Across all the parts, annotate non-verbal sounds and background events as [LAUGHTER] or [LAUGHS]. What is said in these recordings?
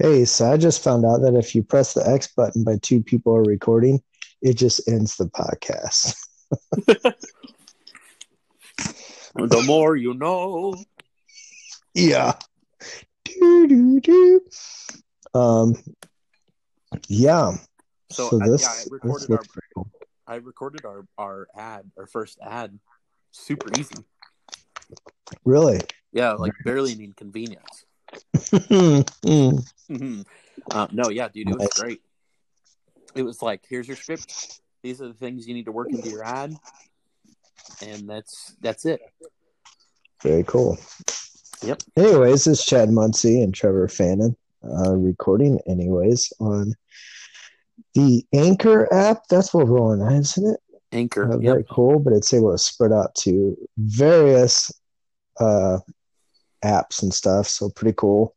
Hey, so I just found out that if you press the X button by two people are recording, it just ends the podcast. [LAUGHS] the more you know. Yeah. Do, do, do. Um, yeah. So, So I, this- yeah, I this our cool. I recorded our our ad, our first ad, super easy. Really? Yeah, like barely an inconvenience. Mm. Mhm. uh, no, yeah, dude, it was great. It was like, here's your script. These are the things you need to work into your ad, and that's that's it. Very cool. Yep. Anyways, this is Chad Muncie and Trevor Fannin uh, recording, anyways, on the Anchor app. That's what we're on, isn't it? Anchor. Uh, Yep. very cool, but it's able to spread out to various uh, apps and stuff. So pretty cool.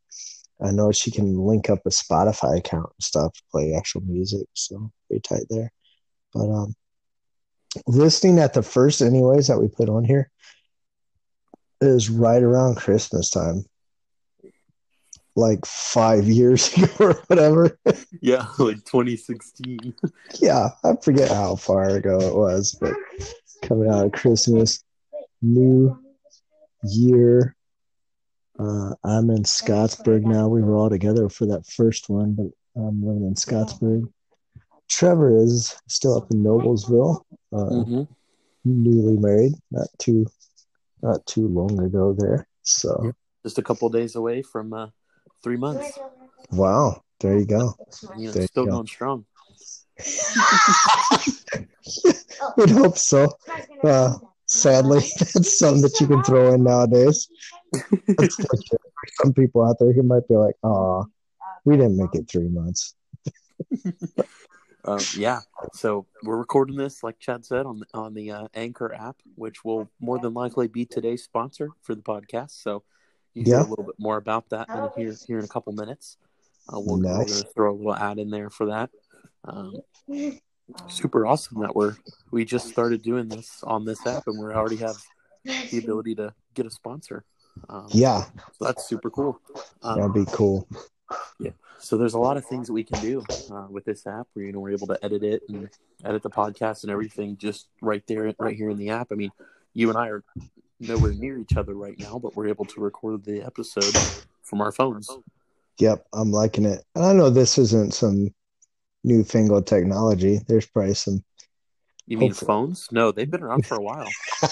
I know she can link up a Spotify account and stuff, play actual music. So pretty tight there. But um, listening at the first, anyways, that we put on here is right around Christmas time, like five [LAUGHS] years ago or whatever. Yeah, like 2016. yeah, I forget how far ago it was, but coming out of Christmas, New Year. Uh, I'm in Scottsburg now. We were all together for that first one, but I'm living in Scottsburg. Trevor is still up in Noblesville, uh, hmm newly married, not too, not too long ago there. So, Just a couple days away from uh, three months. wow, there you go. You know, There you still go. going strong. [LAUGHS] [LAUGHS] We'd hope so. Uh, sadly, [LAUGHS] [LAUGHS] that's something that you can throw in nowadays. Some people out there who might be like, "Oh, we didn't make it three months." [LAUGHS] Um, yeah, so we're recording this, like Chad said, on the, on the uh, Anchor app, which will more than likely be today's sponsor for the podcast. So you hear Yeah. a little bit more about that in here here in a couple minutes. Uh, we'll, Nice. throw a little ad in there for that. Um, super awesome that we're we just started doing this on this app, and we already have the ability to get a sponsor. Um, Yeah, so that's super cool. Um, that'd be cool. Yeah. So there's a lot of things that we can do uh, with this app. Where you know we're able to edit it and edit the podcast and everything just right there, right here in the app. I mean, you and I are nowhere near each other right now, but we're able to record the episode from our phones. Yep, I'm liking it. And I know this isn't some newfangled technology. There's probably some. You mean Hopefully. phones? No, they've been around for a while. [LAUGHS]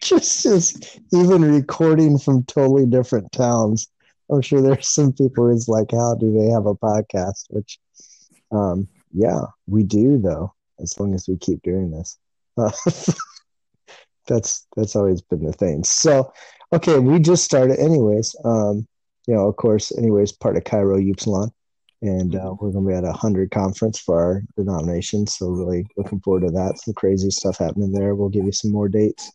just, just even recording from totally different towns. I'm sure there's some people who's like, how do they have a podcast? Which, um, yeah, we do though, as long as we keep doing this. Uh, [LAUGHS] that's that's always been the thing. So, okay, we just started, anyways. Um, you know, of course, anyways, part of Cairo Upsilon, and uh, we're going to be at a hundred conference for our denomination. So, really looking forward to that. Some crazy stuff happening there. We'll give you some more dates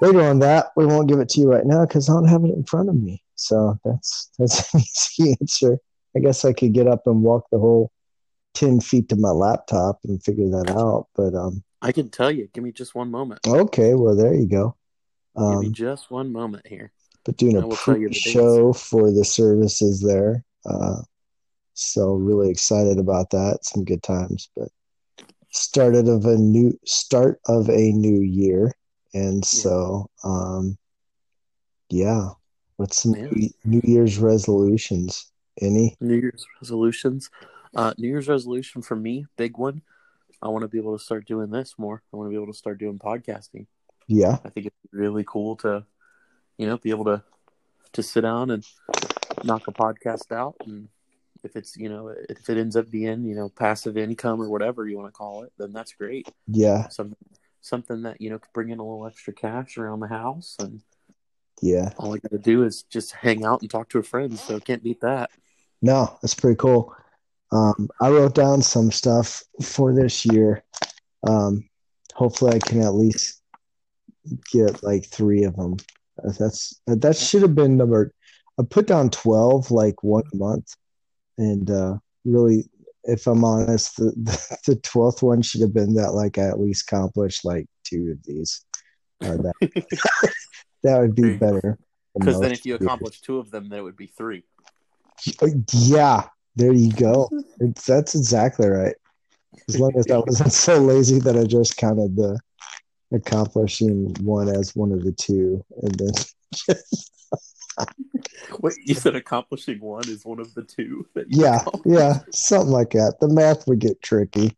later on that. We won't give it to you right now because I don't have it in front of me. So that's [LAUGHS] that's an easy answer. I guess I could get up and walk the whole ten feet to my laptop and figure that out. But um, I can tell you. Give me just one moment. okay, well there you go. Give me Um, just one moment here. but doing a will tell you the dates. pre-show for the services there. Uh, so really excited about that. Some good times, but started of a new start of a new year, and so um, yeah. What's some new, New Year's resolutions? Any? New Year's resolutions. Uh, New Year's resolution for me, big one. I want to be able to start doing this more. I want to be able to start doing podcasting. Yeah, I think it's really cool to, you know, be able to to sit down and knock a podcast out, and if it's you know if it ends up being you know passive income or whatever you want to call it, then that's great. yeah, Something something that you know could bring in a little extra cash around the house, and yeah. all I got to do is just hang out and talk to a friend. So can't beat that. No, that's pretty cool. Um, I wrote down some stuff for this year. Um, hopefully, I can at least get like three of them. That's that should have been number. I put down twelve, like one month, and uh, really, if I'm honest, the [LAUGHS] the twelfth one should have been that like I at least accomplished like two of these. Uh, that [LAUGHS] that would be better. Because then, if you accomplish two of them, then it would be three. Yeah, there you go. It's, that's exactly right. As long as I [LAUGHS] wasn't so lazy that I just counted the accomplishing one as one of the two, and then just, Wait, you said accomplishing one is one of the two. That yeah, yeah, something like that. The math would get tricky,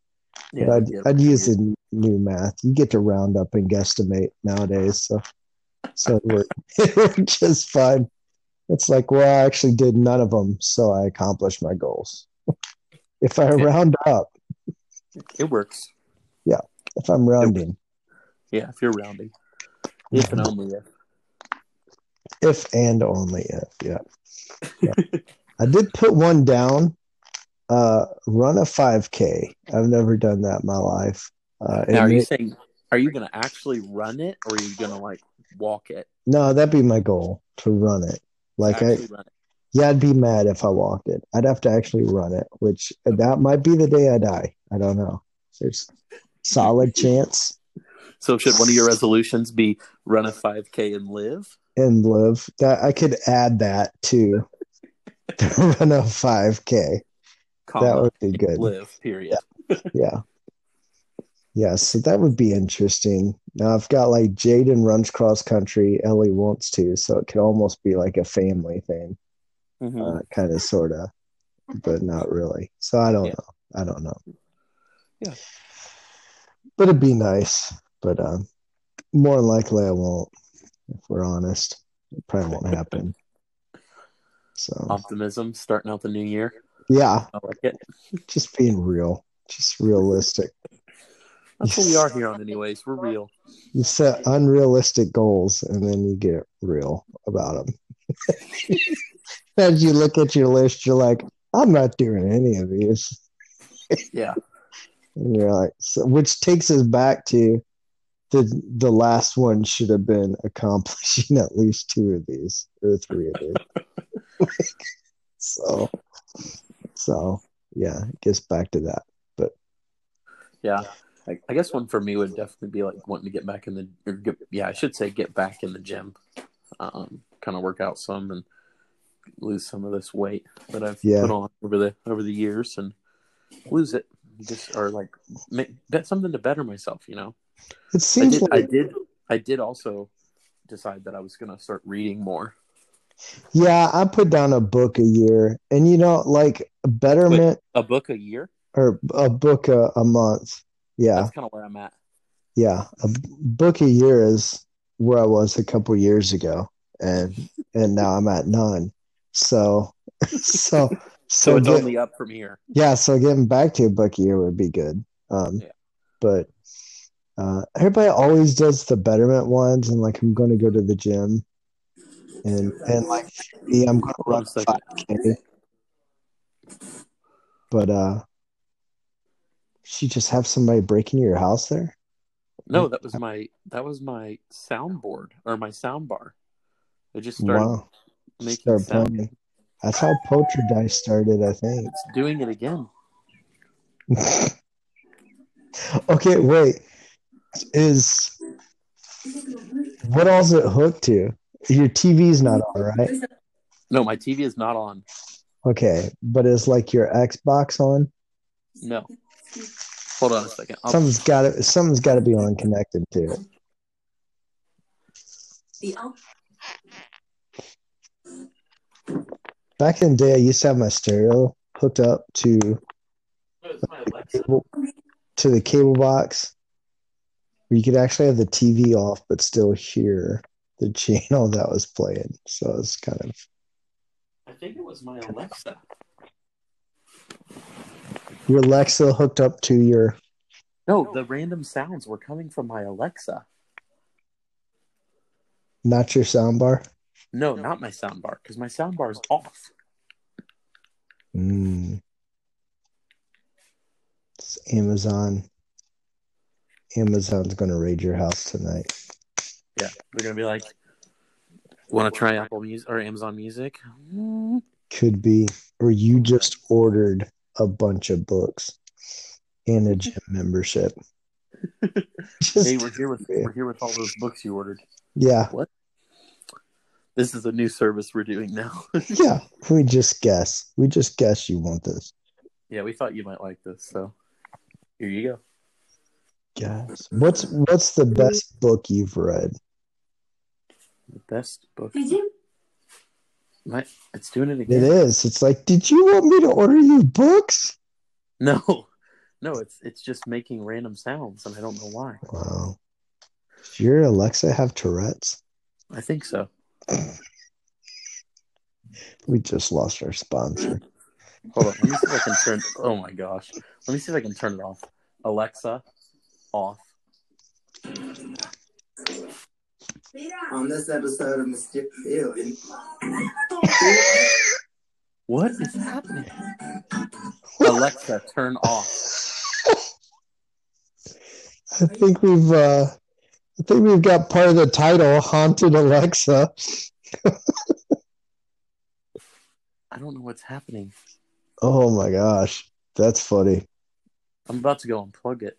yeah. but I'd, yeah. I'd use the new math. You get to round up and guesstimate nowadays, so so it worked, [LAUGHS] it worked just fine. It's like, well, I actually did none of them, so I accomplished my goals. if I round up, It works. Yeah, if I'm rounding, Yeah, if you're rounding, if and only if. If and only if, yeah. yeah. I did put one down. Uh, run a 5K. I've never done that in my life. Uh, Now, are you saying are you going to actually run it, or are you going to like walk it? no, that'd be my goal to run it. Like I, run it. yeah, I'd be mad if I walked it. I'd have to actually run it, which that might be the day I die. I don't know. There's solid chance So, should one of your resolutions be run a 5K and live? And live. That I could add that to run a 5K. That would be good. Live. Period. Yeah. Yeah, so that would be interesting. Now I've got like Jaden runs cross country, Ellie wants to, so it could almost be like a family thing, Mhm. uh, kind of, sort of, but not really. So I don't Yeah. know. I don't know. Yeah. But it'd be nice. But um, more likely I won't, if we're honest. It probably won't happen. So Optimism starting out the new year. yeah, I like it. just being real, just realistic. That's what we are here on, anyways. We're real. You set unrealistic goals and then you get real about [LAUGHS] them. As you look at your list, you're like, I'm not doing any of these. Yeah. [LAUGHS] And you're like, so, which takes us back to the the last one should have been accomplishing [LAUGHS] at least two of these or three of these. [LAUGHS] so, so yeah, it gets back to that. But yeah. I, I guess one for me would definitely be like wanting to get back in the, or get, yeah, I should say get back in the gym, um, kind of work out some and lose some of this weight that I've Yeah. put on over the over the years and lose it. Just or like make bet something to better myself. You know, It I seems did, like I did, I did also decide that I was going to start reading more. yeah, I put down a book a year, and you know, like betterment A book a year. or a book a, a month. Yeah, That's kind of where I'm at. yeah, a book a year is where I was a couple years ago, and and now I'm at none. So, [LAUGHS] so, So, so it's get- only up from here. yeah, so getting back to a book a year would be good. Um, Yeah. but uh, everybody always does the betterment ones, and like I'm going to go to the gym, and and like yeah, I'm going to run a 5K. But uh, she just have somebody break into your house there. No, that was my that was my soundboard or my sound bar. It just started Wow. making Start sound. playing. That's how Poltergeist started, I think. It's doing it again. [LAUGHS] okay, wait. Is what else it hooked to? Your TV's not on, right? No, my TV is not on. Okay, but is like your Xbox on? No. Hold on a second. I'll, Something's got to something's got to be on connected to it. Back in the day, I used to have my stereo hooked up to It's my Alexa. cable, to the cable box, where you could actually have the TV off but still hear the [LAUGHS] channel that was playing. So it's kind of I think it was my Alexa. your Alexa hooked up to your. No, the random sounds were coming from my Alexa. Not your soundbar. No, not my soundbar, because my soundbar is off. Mm. It's Amazon. Amazon's gonna raid your house tonight. Yeah, they're gonna be like, "Want to try Apple Music or Amazon Music?" Could be, or you just ordered a bunch of books and a gym [LAUGHS] membership. Just- Hey, we're here with we're here with all those books you ordered. yeah, What? This is a new service we're doing now. [LAUGHS] yeah, we just guess. We just guess you want this. yeah, we thought you might like this, so here you go. Guess. What's what's the best book you've read? The best book. Did you? My, it's doing it It again. It is. It's like, did you want me to order you books? No, [LAUGHS] no, it's it's just making random sounds, and I don't know why. Wow. Does your Alexa have Tourette's? I think so. [LAUGHS] We just lost our sponsor. Hold on, let me see if I can turn. Oh my gosh, let me see if I can turn it off. Alexa, off. On this episode of Mr. Ew, and What is happening? Alexa, turn off. I think we've uh I think we've got part of the title, Haunted Alexa. I don't know what's happening. Oh my gosh. That's funny. I'm about to go unplug it.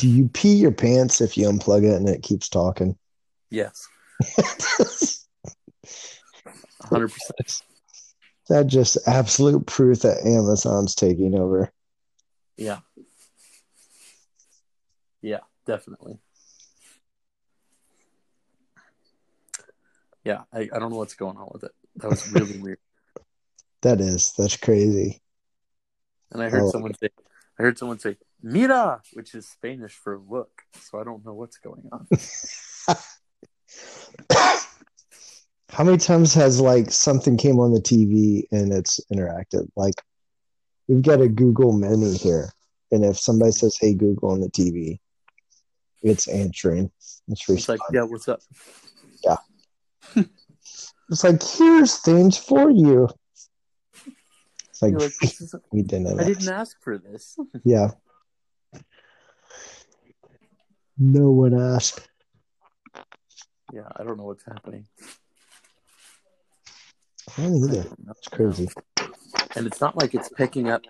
Do you pee your pants if you unplug it and it keeps talking? Yes, [LAUGHS] 100. percent that just absolute proof that Amazon's taking over. Yeah, yeah, definitely. Yeah, I, I don't know what's going on with it. That was really [LAUGHS] weird. That is. That's crazy. And I heard Oh. someone say, I heard someone say, "Mira," which is Spanish for look. So I don't know what's going on. [COUGHS] How many times has like something came on the TV and it's interactive? Like we've got a Google Mini here, and if somebody says "Hey Google" on the TV, it's answering. It's It's like, yeah, what's up? Yeah. [LAUGHS] it's like here's things for you. It's like, like, [LAUGHS] we didn't. I didn't ask for this. Yeah. [LAUGHS] No one asked. Yeah, I don't know what's happening. I don't either. I don't know. It's crazy. And it's not like it's picking up.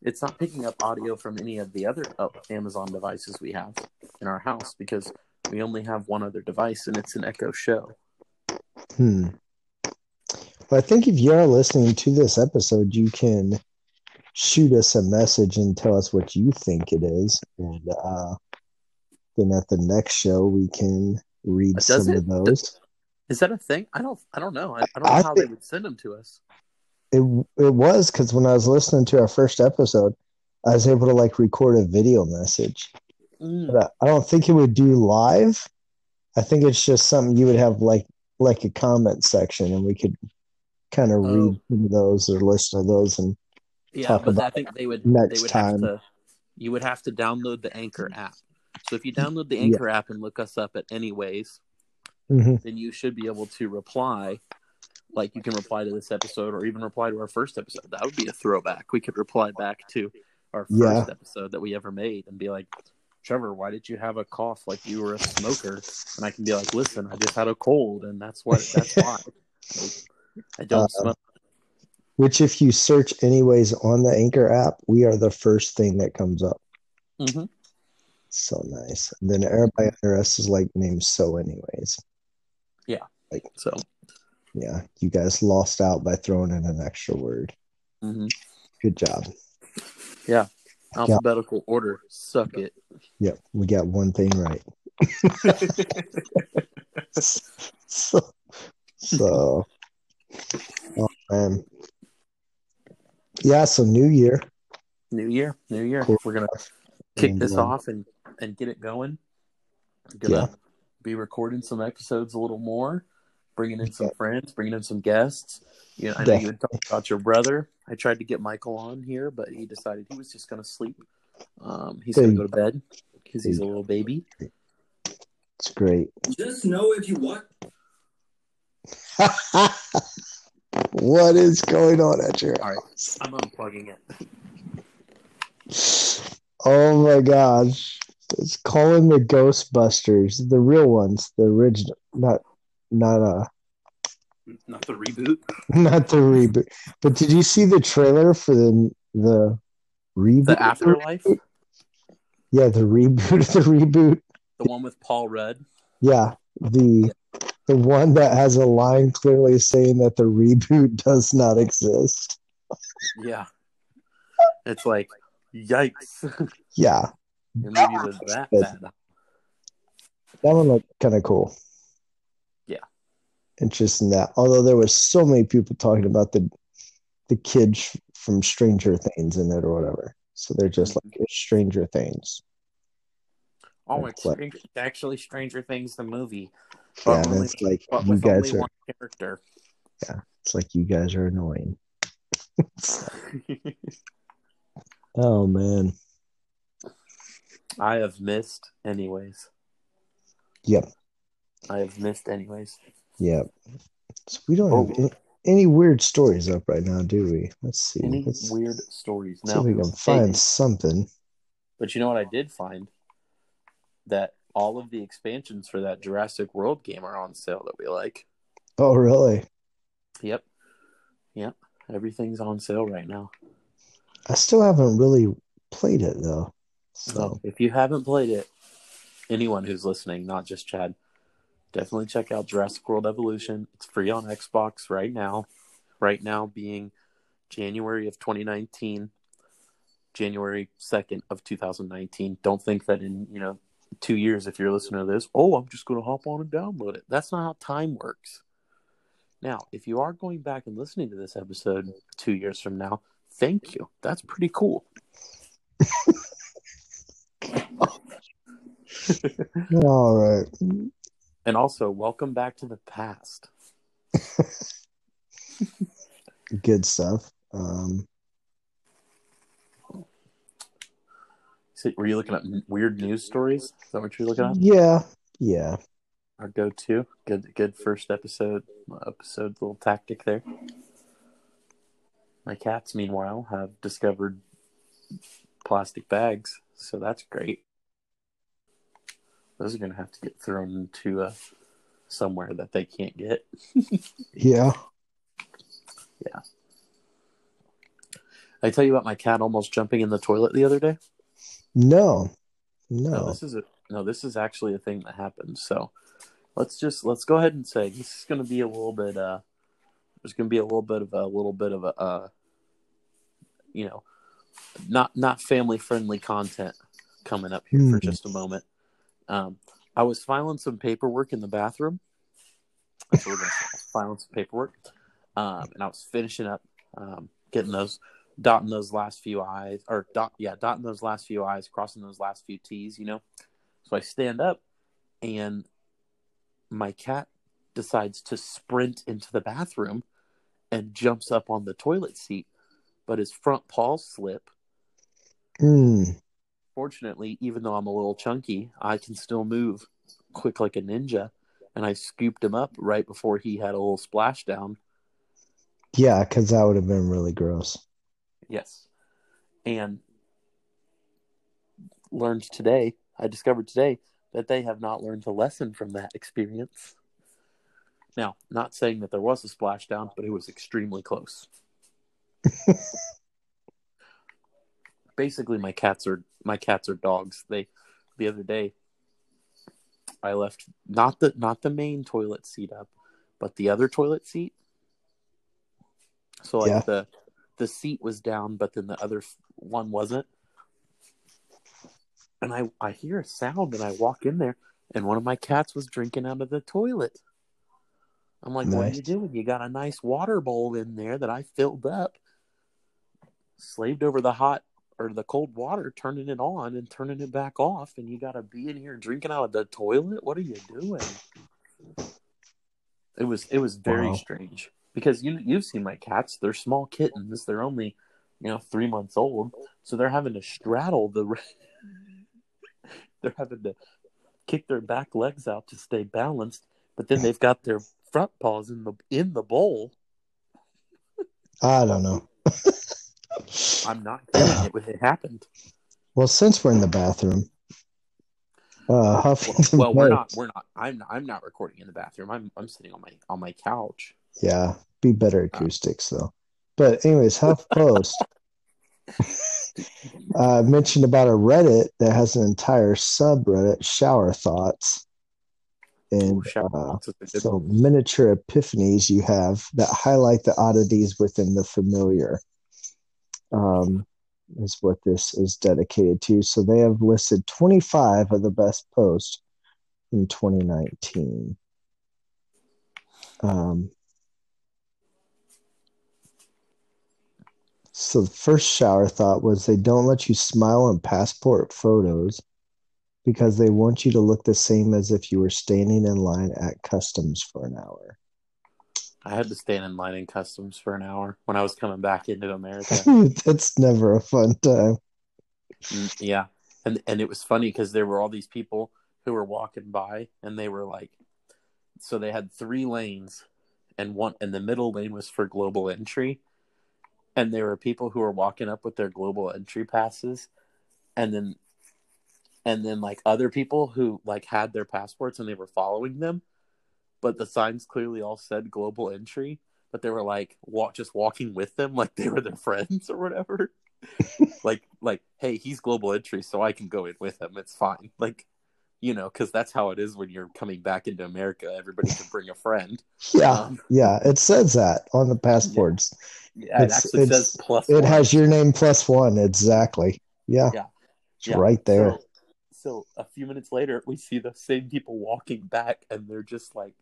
It's not picking up audio from any of the other uh, Amazon devices we have in our house because we only have one other device, and it's an Echo Show. Hmm. Well, I think if you are listening to this episode, you can shoot us a message and tell us what you think it is, and uh, then at the next show we can read Does some it? of those. Is that a thing? I don't. I don't know. I, I don't know I how think- they would send them to us. It it was because when I was listening to our first episode, I was able to like record a video message. Mm. I I don't think it would do live. I think it's just something you would have like like a comment section, and we could kind of Oh. read some of those or listen to those. And Yeah, but I think they would. next they would time. have to. You would have to download the Anchor app. So if you [LAUGHS] download the Anchor app and look us up at Anyways, Mhm. then you should be able to reply. Like you can reply to this episode or even reply to our first episode. That would be a throwback. We could reply back to our first Yeah. episode that we ever made and be like, Trevor, why did you have a cough like you were a smoker? And I can be like, listen, I just had a cold and that's what that's why. [LAUGHS] Like, I don't Uh, smoke. which, if you search anyways on the Anchor app, we are the first thing that comes up. hmm So nice. And then everybody under us is like named so anyways. Yeah. Like so Yeah, you guys lost out by throwing in an extra word. mhm. Good job. Yeah. Alphabetical order. Suck it. Yep, we got one thing right. [LAUGHS] so, so oh, man. Yeah, so new year. New year, new year. Cool. We're gonna kick this off and and get it going. Gonna Yeah. be recording some episodes a little more, bringing in some friends, bringing in some guests. You know, I know you had talked about your brother. I tried to get Michael on here, but he decided he was just gonna sleep. Um, he's gonna go to bed because he's a little baby. It's great. just know if you want. [LAUGHS] what is going on at your All right, I'm unplugging it. Oh my gosh. It's calling the Ghostbusters, the real ones, the original not not uh Not the reboot. [LAUGHS] not the reboot. But did you see the trailer for the the reboot? The afterlife, Yeah, the reboot, [LAUGHS] the reboot. the one with Paul Rudd. Yeah. the the one that has a line clearly saying that the reboot does not exist. Yeah. It's like, yikes. [LAUGHS] Yeah, The movie was that Good. bad. that one looked kind of cool. Yeah. Interesting that. Although there was so many people talking about the the kid sh- from Stranger Things in it or whatever. So they're just mm-hmm. like it's Stranger Things. Oh, it's Like- actually Stranger Things, the movie. Yeah, only- it's like you guys are character. it's like you guys are annoying. [LAUGHS] [LAUGHS] Oh man. I have missed anyways. Yep. I have missed anyways. Yep. So we don't Oh. have any, any weird stories up right now, do we? Let's see. Any Let's weird stories? see No. if we can find something. But you know what I did find? That all of the expansions for that Jurassic World game are on sale that we like. Oh really? Yep. Yep. Everything's on sale right now. I still haven't really played it though. So if you haven't played it, anyone who's listening, not just Chad, definitely check out Jurassic World Evolution. It's free on Xbox right now. Right now being January of 2019, January 2nd of 2019. Don't think that in, you know, 2 years if you're listening to this, oh, I'm just going to hop on and download it. That's not how time works. Now, if you are going back and listening to this episode 2 years from now, thank you. That's pretty cool. [LAUGHS] all right. And also, welcome back to the past. [LAUGHS] Good stuff. Um So, were you looking at weird news stories? Is that what you're looking at? yeah. Yeah. Our go-to, good, good first episode, episode little tactic there. My cats, meanwhile, have discovered plastic bags, so that's great. Those are going to have to get thrown into uh, somewhere that they can't get. [LAUGHS] Yeah. Yeah. I tell you about my cat almost jumping in the toilet the other day. No. No, No. this is a no. This is actually a thing that happened. So let's just let's go ahead and say this is going to be a little bit. uh There's going to be a little bit of a little bit of a, uh you know, not not family friendly content coming up here for Hmm. just a moment. Um, I was filing some paperwork in the bathroom. What we're filing some paperwork, um, and I was finishing up, um, getting those dotting those last few I's or dot yeah, dotting those last few I's, crossing those last few T's, you know. So I stand up and my cat decides to sprint into the bathroom and jumps up on the toilet seat, but his front paws slip. Mm. Fortunately, even though I'm a little chunky, I can still move quick like a ninja. And I scooped him up right before he had a little splashdown. Yeah, because that would have been really gross. Yes. And learned today, I discovered today that they have not learned a lesson from that experience. Now, not saying that there was a splashdown, but it was extremely close. [LAUGHS] Basically, my cats are my cats are dogs. They the other day I left not the not the main toilet seat up, but the other toilet seat. So like Yeah. the the seat was down, but then the other one wasn't. And I I hear a sound, and I walk in there, and one of my cats was drinking out of the toilet. I'm like, "What are you doing? You got a nice water bowl in there that I filled up, slaved over the hot or the cold water, turning it on and turning it back off, and you got to be in here drinking out of the toilet. What are you doing?" It was it was very Wow. strange because you you've seen my cats. They're small kittens. They're only you know three months old, so they're having to straddle the. [LAUGHS] they're having to kick their back legs out to stay balanced, but then they've got their front paws in the in the bowl. I don't know. [LAUGHS] I'm not kidding. It, it happened. Well, since we're in the bathroom, uh, Well, Huffington well, we're not. [LAUGHS] We're not. I'm. I'm not recording in the bathroom. I'm. I'm sitting on my on my couch. Yeah, be better acoustics though. But anyways, HuffPost [LAUGHS] uh, mentioned about a Reddit that has an entire subreddit, shower thoughts. and uh, out to the good so miniature epiphanies you have that highlight the oddities within the familiar um, is what this is dedicated to. So they have listed 25 of the best posts in 2019. Um, so the first shower thought was they don't let you smile on passport photos because they want you to look the same as if you were standing in line at customs for an hour. I had to stand in line in customs for an hour when I was coming back into America. [LAUGHS] That's never a fun time. Mm, yeah, and and it was funny because there were all these people who were walking by, and they were like, so they had three lanes, and one and the middle lane was for global entry, and there were people who were walking up with their global entry passes, and then, and then like other people who like had their passports and they were following them, but the signs clearly all said global entry, but they were like walk just walking with them like they were their [LAUGHS] friends or whatever. [LAUGHS] like like hey he's global entry so i can go in with him it's fine like you know because that's how it is when you're coming back into america everybody can bring a friend [LAUGHS] Yeah, Um, yeah, it says that on the passports. yeah it actually says plus It one. has your name plus one exactly. Yeah, Yeah. it's Yeah. right there. So, so a few minutes later, we see the same people walking back, and they're just like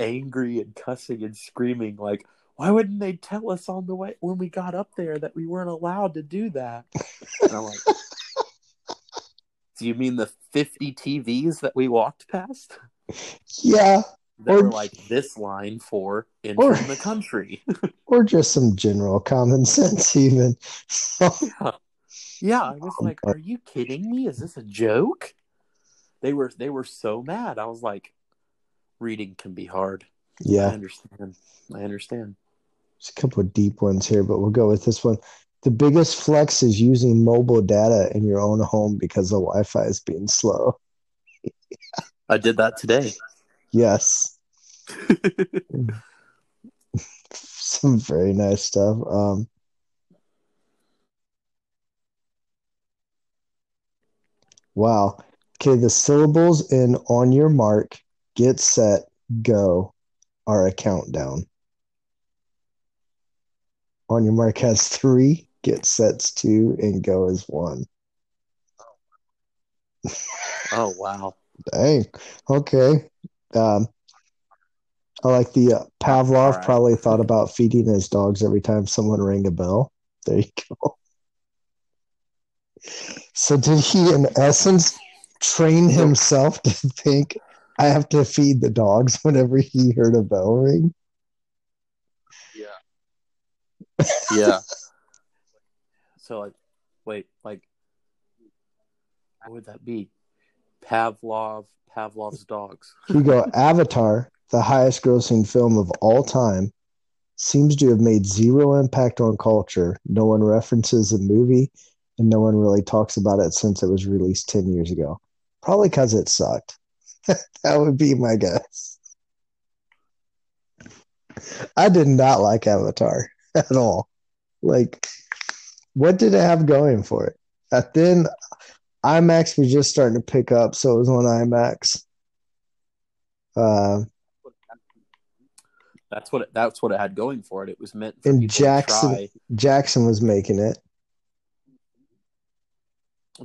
angry and cussing and screaming, like, "Why wouldn't they tell us on the way when we got up there that we weren't allowed to do that?" And I'm like, [LAUGHS] "Do you mean the 50 TVs that we walked past?" yeah, That Or- were like this line for entering the country. [LAUGHS] or just some general common sense, even. [LAUGHS] Yeah, I was Um, like, "Are you kidding me? Is this a joke?" They were they were so mad. I was like, "Reading can be hard." Yeah, I understand. I understand. there's a couple of deep ones here, but we'll go with this one. The biggest flex is using mobile data in your own home because the Wi-Fi is being slow. I did that today. Yes, [LAUGHS] some very nice stuff. Um, wow. Okay, the syllables in on your mark, get set, go are a countdown. On your mark has three, get sets two, and go is one. oh wow. [LAUGHS] Dang. Okay. Um, I like the uh, Pavlov right. probably thought about feeding his dogs every time someone rang a bell. There you go. So did he, in essence, train himself to think I have to feed the dogs [LAUGHS] whenever he heard a bell ring? Yeah. Yeah. [LAUGHS] so like, wait, like, what would that be? Pavlov, Pavlov's dogs. [LAUGHS] Here you go. Avatar, the highest grossing film of all time, seems to have made zero impact on culture. No one references the movie, and no one really talks about it since it was released 10 years ago. Probably because it sucked. [LAUGHS] that would be my guess. I did not like Avatar [LAUGHS] at all. Like, what did it have going for it? At then, IMAX was just starting to pick up, so it was on IMAX. Uh, That's what it, that's what it had going for it. It was meant for And Jackson-. Jackson was making it.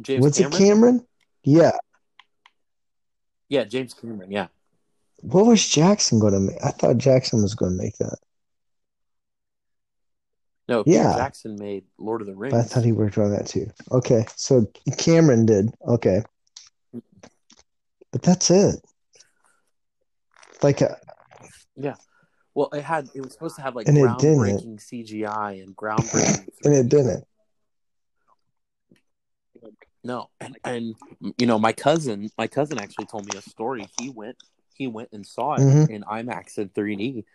James Was Cameron? it Cameron? Yeah. Yeah, James Cameron. Yeah. What was Jackson going to make? I thought Jackson was going to make that. No, Peter Yeah. Jackson made Lord of the Rings. But I thought he worked on that too. Okay. So Cameron did. Okay. But that's it. Like, uh, Yeah. Well, it had it was supposed to have like And it didn't. groundbreaking CGI and groundbreaking. and it didn't. No, and and you know my cousin, my cousin actually told me a story. He went he went and saw it Mhm. in IMAX in 3D,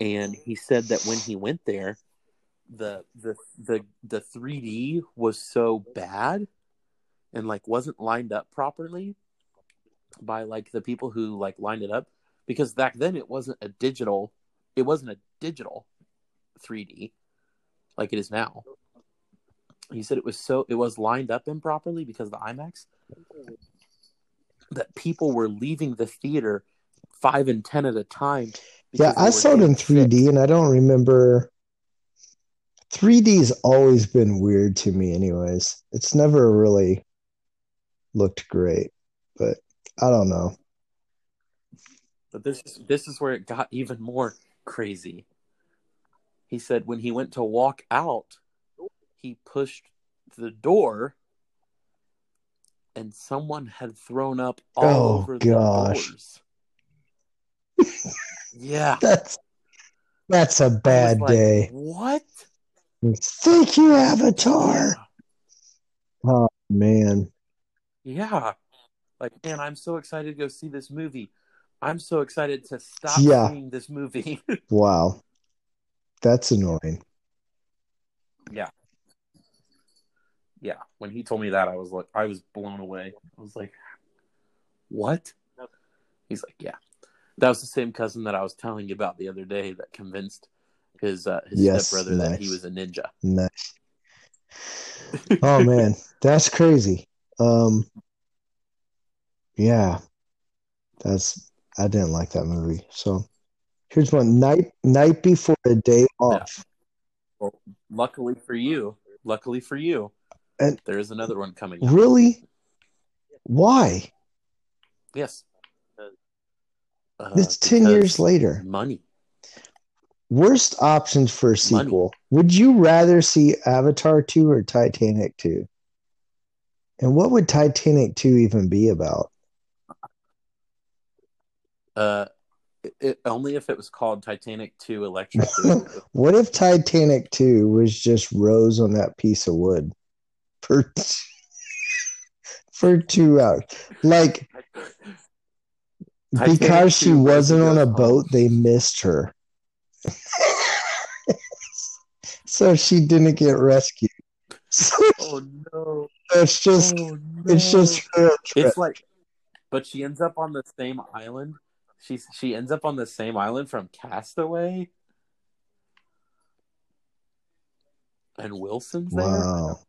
and he said that when he went there, the the the the 3D was so bad, and like wasn't lined up properly by like the people who like lined it up because back then it wasn't a digital, it wasn't a digital 3D like it is now. He said it was so it was lined up improperly because of the IMAX that people were leaving the theater five and ten at a time. Yeah, I saw it in 3D and I don't remember 3D's always been weird to me anyways. It's never really looked great, but I don't know. But this is this is where it got even more crazy. He said when he went to walk out, he pushed the door and someone had thrown up all Oh, over the gosh. doors. yeah. [LAUGHS] That's that's a bad like, day. What? Thank you, Avatar. Oh man. Yeah. Like, man, I'm so excited to go see this movie. I'm so excited to stop Yeah. seeing this movie. [LAUGHS] Wow. That's annoying. yeah. Yeah, when he told me that, I was like, I was blown away. I was like, what? He's like, yeah. That was the same cousin that I was telling you about the other day that convinced his uh, his Yes, stepbrother that he was a ninja. Nice. Oh man, that's crazy. Um yeah. That's I didn't like that movie. So here's one night night before a day off. Well, luckily for you, luckily for you, And- there is another one coming. Up. Really? Why? Yes. Uh, It's 10 years later. Money. Worst options for a Money. sequel. Would you rather see Avatar 2 or Titanic 2? And what would Titanic 2 even be about? Uh, it, it- only if it was called Titanic Two Electric. [LAUGHS] What if Titanic 2 was just Rose on that piece of wood for for 2 hours? Like because she wasn't on a boat, they missed her. [LAUGHS] so she didn't get rescued. [LAUGHS] So Oh no! it's just oh, it's just her trip. It's like, but she ends up on the same island. She's she ends up on the same island from Castaway, and Wilson's there, Wow.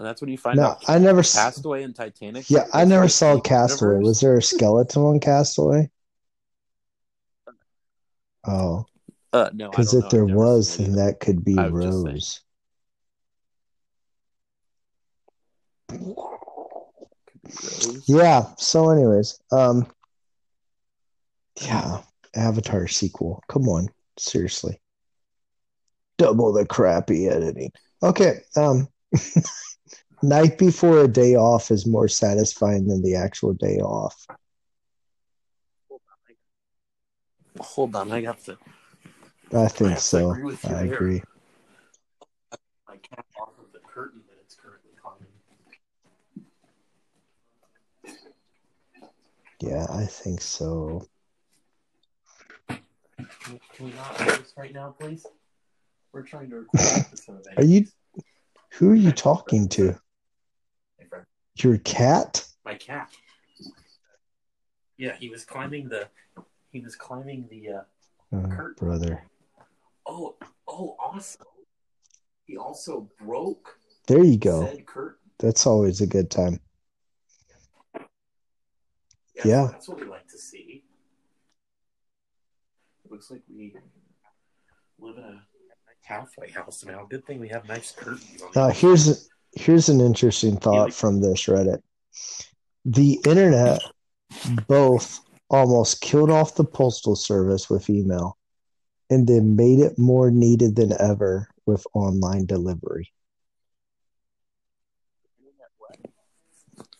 And that's when you find No, out I never Castaway and Titanic. Yeah, I never the saw Castaway. universe. Was there a skeleton on Castaway? Oh, Uh, no, because if know. there was, then that could be I was just. Rose. Rose. Yeah. So, anyways, um, yeah, Avatar sequel. Come on, seriously. Double the crappy editing. Okay. Um, [LAUGHS] night before a day off is more satisfying than the actual day off. Hold on, I got to. I I think to so. agree with you I there. agree. My cap off of the curtain that it's currently climbing. Yeah, I think so. Can we not do this right now, please? We're trying to record. [LAUGHS] Are you- Who are you talking to? Your cat? My cat. Yeah, he was climbing the. He was climbing the. Uh, Oh, Kurt. brother. oh, oh, awesome! He also broke There you go. curtain. That's always a good time. Yes, Yeah. that's what we like to see. It looks like we live in a halfway house now. Good thing we have nice curtains. On the Now, outside. Here's an interesting thought from this Reddit. The internet both almost killed off the postal service with email and then made it more needed than ever with online delivery.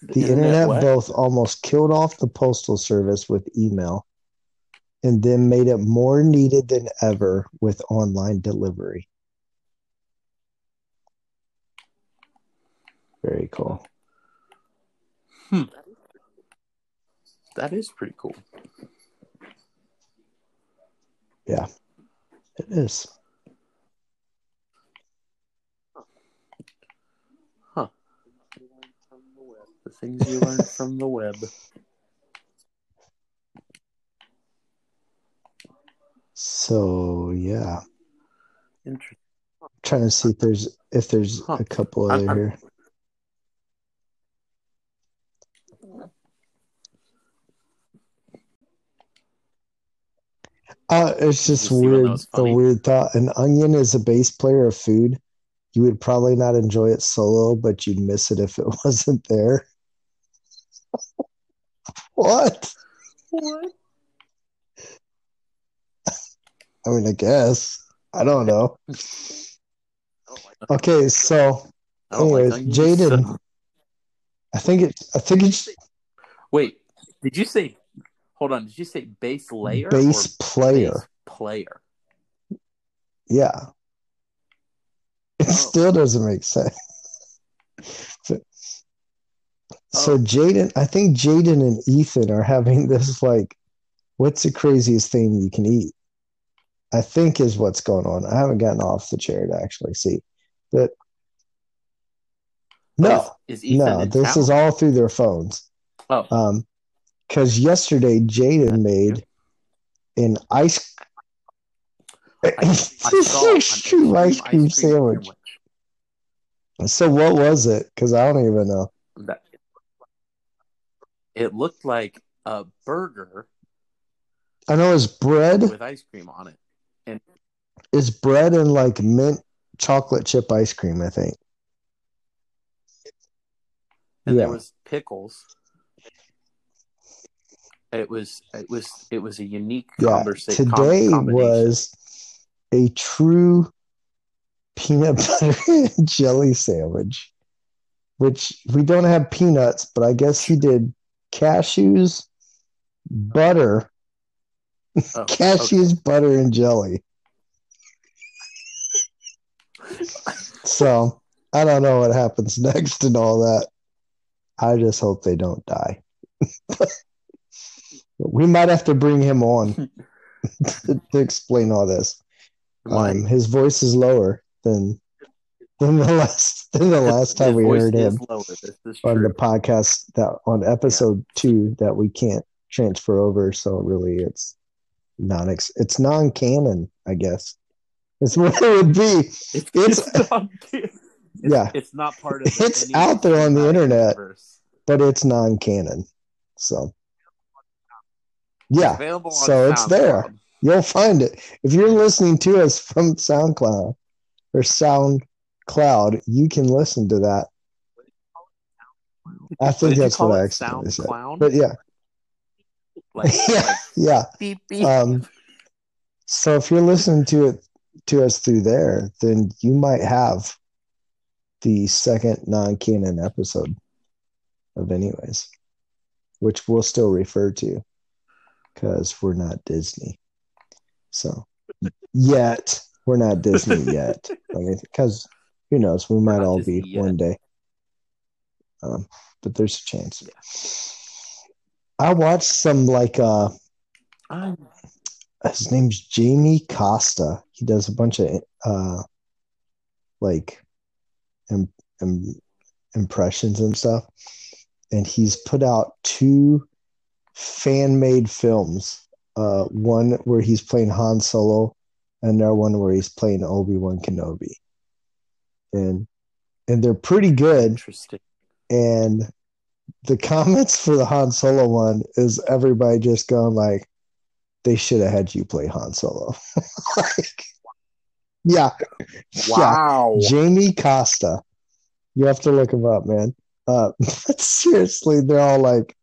The internet both almost killed off the postal service with email and then made it more needed than ever with online delivery. Very cool. Hmm. That is pretty cool. Yeah, it is. Huh. The things you learn [LAUGHS] from the web. So yeah, Interesting. trying to see if there's if there's Huh. a couple I'm- other I'm- here. Uh, it's just Just even though weird. A weird thought. An onion is a bass player of food. You would probably not enjoy it solo, but you'd miss it if it [LAUGHS] wasn't there. What? What? I mean, I guess. I don't know. [LAUGHS] Okay, so I don't like anyways. Jaden, I think it. I think it's Wait, did you say? Hold on. Did you say bass layer? bass player. bass player. Yeah. It Oh. still doesn't make sense. So, [LAUGHS] so Oh. Jaden, I think Jaden and Ethan are having this like, what's the craziest thing you can eat? I think is what's going on. I haven't gotten off the chair to actually see, but no, Oh, is, is Ethan no, this town? is all through their phones. Oh, Um, because yesterday Jaden made an ice. I, I [LAUGHS] an extreme ice cream sandwich. So what was it? Because I don't even know. That it looked like a burger I know it's bread. with ice cream on it, and It's bread and like mint chocolate chip ice cream. I think. and there was pickles. It was it was it was a unique Yeah. conversation. Today was a true peanut [LAUGHS] butter and jelly sandwich, which we don't have peanuts, but I guess he did cashews, butter, oh, [LAUGHS] cashews, butter, and jelly. So I don't know what happens [LAUGHS] next and all that. I just hope they don't die. We might have to bring him on [LAUGHS] to, to explain all this. Um, his voice is lower than than the last than the [LAUGHS] last time we heard him. On true. the podcast that on episode two that we can't transfer over. So really, it's non it's non canon, I guess. It's what it would be. It's, [LAUGHS] it's- Yeah. it's not part of. the- It's out there on the internet. universe. but it's non canon. So yeah, so it's there. You'll find it. If you're listening to us from SoundCloud or SoundCloud, you can listen to that. I think that's what I accidentally said. SoundCloud? But yeah, Like, [LAUGHS] yeah, like yeah. beep beep. Um, so if you're listening to it to us through there, then you might have the second non-canon episode of anyways, which we'll still refer to because we're not Disney. So yet we're not Disney [LAUGHS] yet. I mean, because who knows, we might all Disney be yet. one day. Um, but there's a chance. I watched some like uh I'm his name's Jamie Costa. He does a bunch of uh like im- im- impressions and stuff. And he's put out two fan-made films. Uh one where he's playing Han Solo and another one where he's playing Obi-Wan Kenobi. And and they're pretty good interesting. and the comments for the Han Solo one is everybody just going like, they should have had you play Han Solo. [LAUGHS] like, yeah, Wow. yeah. Jamie Costa. You have to look him up, man. Uh, [LAUGHS] but seriously, they're all like,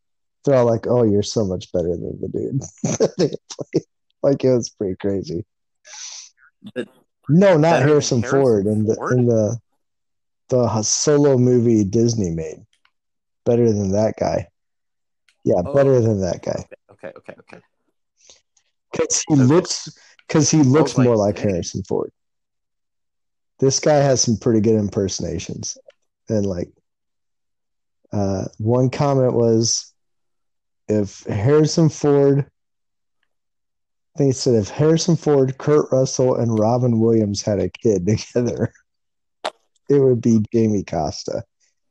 they're all like, oh, you're so much better than the dude [LAUGHS] that they played. Like it was pretty crazy. But No, not Harrison, Harrison Ford in the Ford? in the the solo movie Disney made. Better than that guy. Yeah, Oh. better than that guy. okay, okay, okay. Because he Okay. looks because he looks like, more like dang. Harrison Ford. This guy has some pretty good impersonations. And like uh one comment was if Harrison Ford I think it said if Harrison Ford, Kurt Russell, and Robin Williams had a kid [LAUGHS] together, it would be Jamie Costa.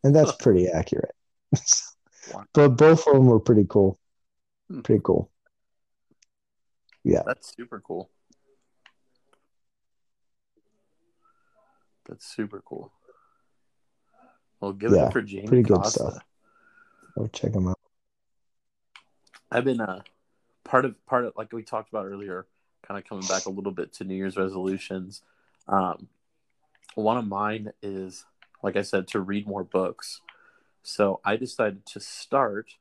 And that's pretty accurate. [LAUGHS] But both of them were pretty cool. Hmm. Pretty cool. Yeah. That's super cool. That's super cool. Well, give it Yeah, up for Jamie pretty good Costa. stuff. I'll check him out. I've been uh part of part of like we talked about earlier, kind of coming back a little bit to New Year's resolutions. Um, one of mine is, like I said, to read more books. So I decided to start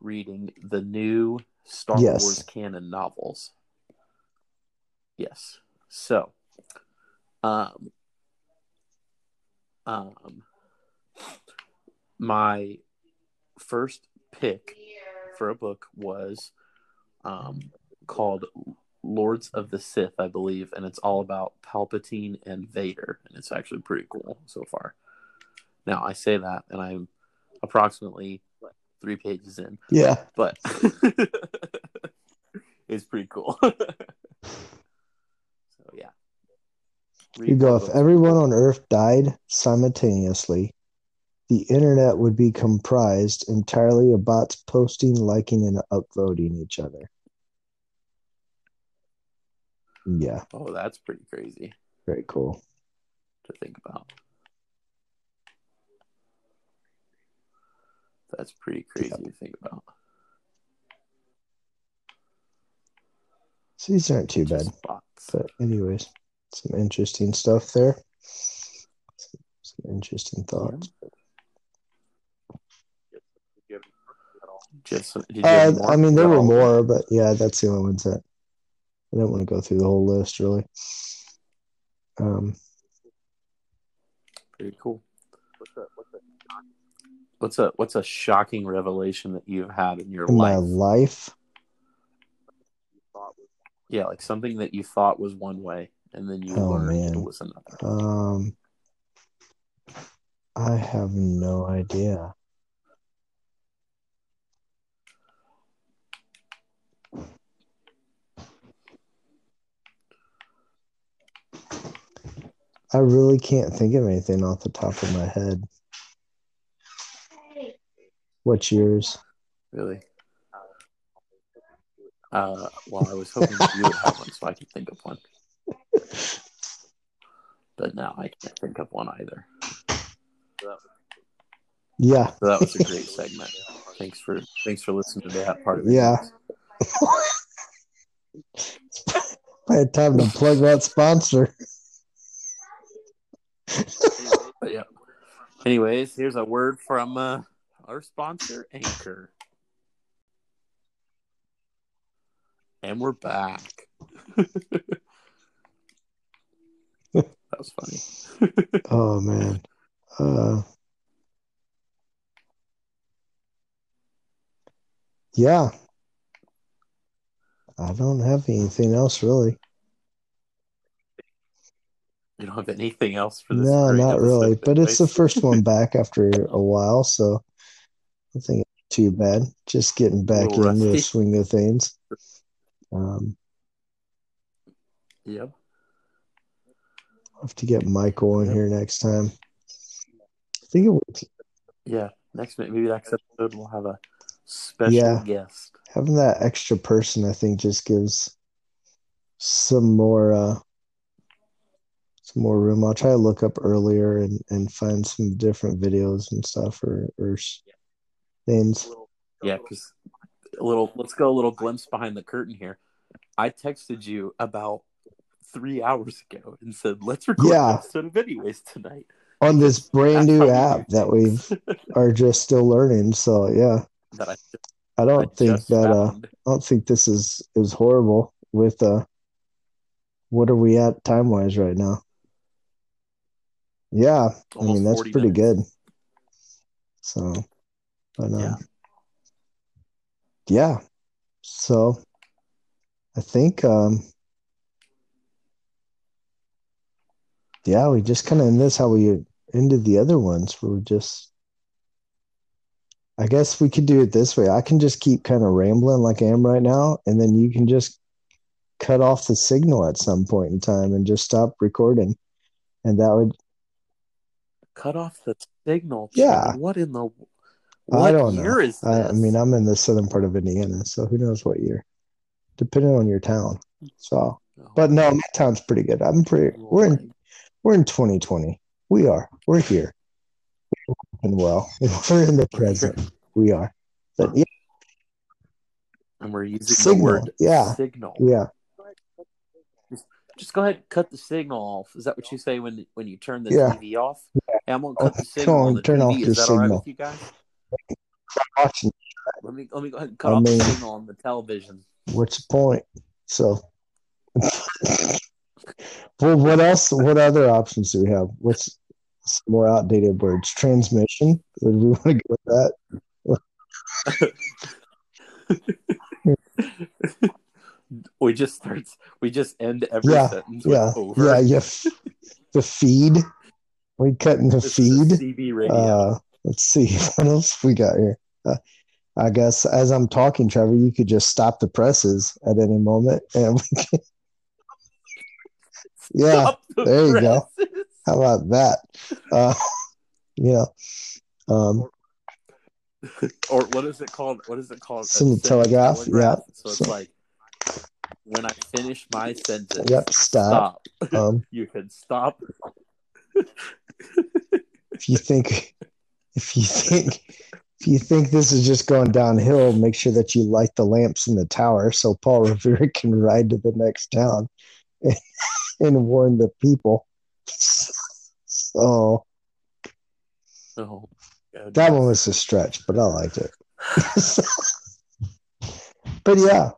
reading the new Star Yes. Wars canon novels. Yes. So, um, um, my first pick for a book was um, called Lords of the Sith, I believe, and it's all about Palpatine and Vader, and it's actually pretty cool so far. Now I say that, and I'm approximately three pages in, Yeah. but [LAUGHS] it's pretty cool. [LAUGHS] so yeah, You go, if everyone on Earth died simultaneously, the internet would be comprised entirely of bots posting, liking, and upvoting each other. Yeah, Oh, that's pretty crazy very cool. to think about. That's pretty crazy to think about. So these aren't too bad. Bots. But anyways, some interesting stuff there. Some, interesting thoughts. Just did you have Uh. I mean, there were more, but yeah, that's the only ones that I don't want to go through the whole list really. Um, Pretty cool. What's a what's a what's a shocking revelation that you've had in your in my life? life, Yeah, like something that you thought was one way, and then you Oh, learned man. it was another. um, I have no idea. I really can't think of anything off the top of my head. What's yours? Really? Uh, well, I was hoping that you would have one, so I could think of one. But now I can't think of one either. Yeah. So that was a great segment. Thanks for thanks for listening to that part of it. Yeah. [LAUGHS] [LAUGHS] I had time to plug that sponsor. Yeah. Anyways, here's a word from uh, our sponsor, Anchor. And we're back. [LAUGHS] that was funny. [LAUGHS] Oh man. Uh Yeah. I don't have anything else really. You don't have anything else for this? No, not really. But it's the first one [LAUGHS] back after a while, so I think it's too bad. Just getting back into the swing of things. Um Yep. I'll have to get Michael in here next time. I think it was Yeah. Next maybe next episode we'll have a special Yeah. guest. having that extra person I think just gives some more uh some more room. I'll try to look up earlier and, and find some different videos and stuff or, or things. Yeah, because a little let's go a little glimpse behind the curtain here. I texted you about three hours ago and said, Let's record Yeah. an of anyways tonight. On this brand new [LAUGHS] app that we are just still learning. So yeah. that I, I I don't think just that uh. I don't think this is is horrible with uh what are we at time wise right now? Yeah, I mean that's pretty minutes. good. So, but um, Yeah. yeah. So, I think um, yeah, we just kind of end this how we ended the other ones. Where we just, I guess we could do it this way. I can just keep kind of rambling like I am right now, and then you can just cut off the signal at some point in time and just stop recording, and that would Cut off the signal. Yeah. What in the I what don't year know. is this? I, I mean, I'm in the southern part of Indiana, so who knows what year, depending on your town. So, Oh, but no, my town's pretty good. I'm pretty. We're in. We're in 2020. We are. We're here. And well, [LAUGHS] we're in the present. We are. But yeah, and we're using Signal, the word yeah. signal. yeah. Just go ahead and cut the signal off. Is that what you say when when you turn the Yeah. TV off? Hey, I'm gonna cut the [LAUGHS] signal on, on the turn TV. off Is the that all right signal. with you guys? Let me let me go ahead and cut I off mean- the signal on the television. what's the point? So, well, what else? What other options do we have? What's some more outdated words? Transmission. Would we want to go with that? [LAUGHS] [LAUGHS] We just start. We just end every Yeah, sentence with Yeah, over. yeah, yeah. f- The feed. We cutting the This feed. CB radio. Uh, let's see [LAUGHS] what else we got here. Uh, I guess as I'm talking, Trevor, you could just stop the presses at any moment, and we can. [LAUGHS] Yeah, the there you go. how about that? Uh, yeah, um, Or what is it called? What is it called? Some sentence telegraph, yeah. So it's So- like when I finish my sentence. yep. Stop. Stop. [LAUGHS] Um, [LAUGHS] You can stop. if you think, if you think, if you think this is just going downhill, make sure that you light the lamps in the tower so Paul [LAUGHS] Revere can ride to the next town and, and warn the people. So Oh, that one was a stretch, but I liked it. but yeah,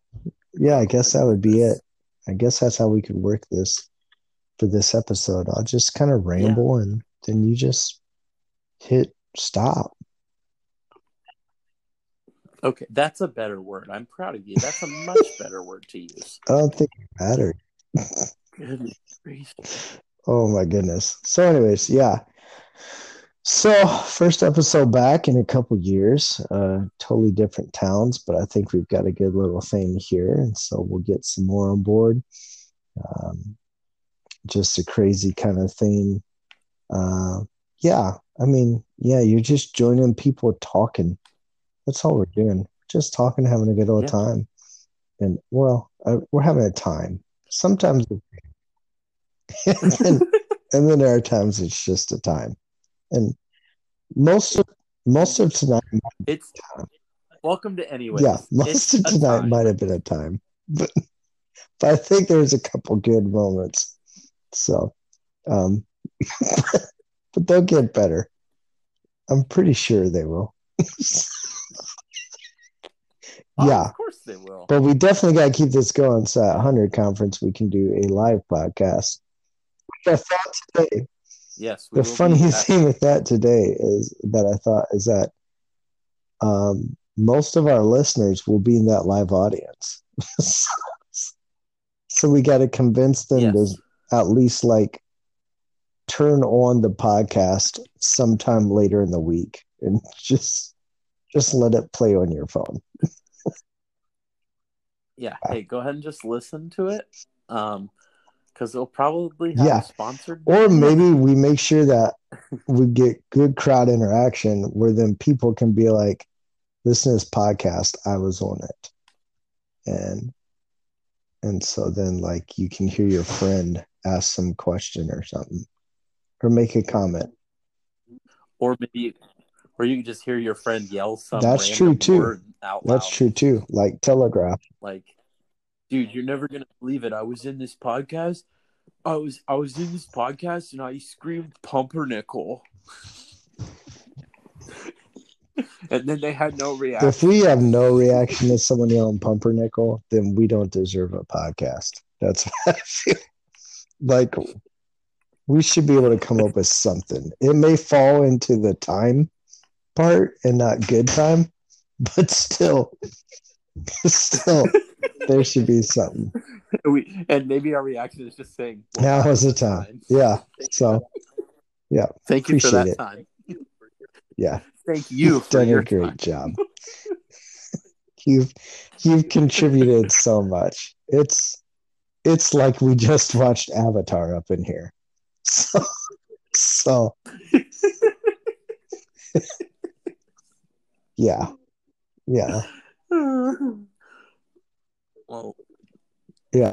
yeah, I guess that would be it. I guess that's how we could work this for this episode. I'll just kind of ramble and then you just hit stop. Okay, that's a better word. I'm proud of you. That's a much [LAUGHS] better word to use. I don't think it mattered. Goodness gracious. Oh my goodness. So, anyways, yeah. So, first episode back in a couple years, uh, totally different towns, but I think we've got a good little thing here, and so we'll get some more on board. Um, just a crazy kind of thing. Uh, yeah, I mean, yeah, you're just joining people talking. That's all we're doing. Just talking, having a good old Yeah. time, and well, uh, we're having a time. Sometimes, [LAUGHS] [LAUGHS] and then and then there are times it's just a time and most of most of tonight It's welcome to anyway. yeah most of tonight might have been a time but [LAUGHS] but i think there's a couple good moments. So um [LAUGHS] but they'll get better. I'm pretty sure they will. [LAUGHS] Yeah. of course they will. but we definitely got to keep this going so at 100 conference we can do a live podcast. Which i thought today Yes, the funny [LAUGHS] thing with that today is that I thought is that um, most of our listeners will be in that live audience. [LAUGHS] so we got to convince them Yes. to at least like turn on the podcast sometime later in the week and [LAUGHS] just just let it play on your phone. Yeah. Hey, go ahead and just listen to it. Um, because they'll probably have Yeah. sponsored. Or maybe we make sure that [LAUGHS] we get good crowd interaction where then people can be like, listen to this podcast, I was on it. And and so then like you can hear your friend ask some question or something. Or make a comment. or maybe, or you can just hear your friend yell some. That's true, too. word Out loud. That's true too. Like telegraph. Like, dude, you're never gonna believe it. I was in this podcast. I was I was in this podcast and I screamed pumpernickel. [LAUGHS] and then they had no reaction. If we have no reaction to someone yelling pumpernickel, then we don't deserve a podcast. That's [LAUGHS] what I feel. Like we should be able to come up with something. It may fall into the time part and not good time, but still, [LAUGHS] still, there should be something. [LAUGHS] we, and maybe our reaction is just saying, Now is the time. Yeah. So yeah. Thank you for that it. time. yeah, Thank you you've for done your a great time. job. you've you've contributed so much. It's it's like we just watched Avatar up in here. So so [LAUGHS] yeah. Yeah. [LAUGHS] well, Yeah.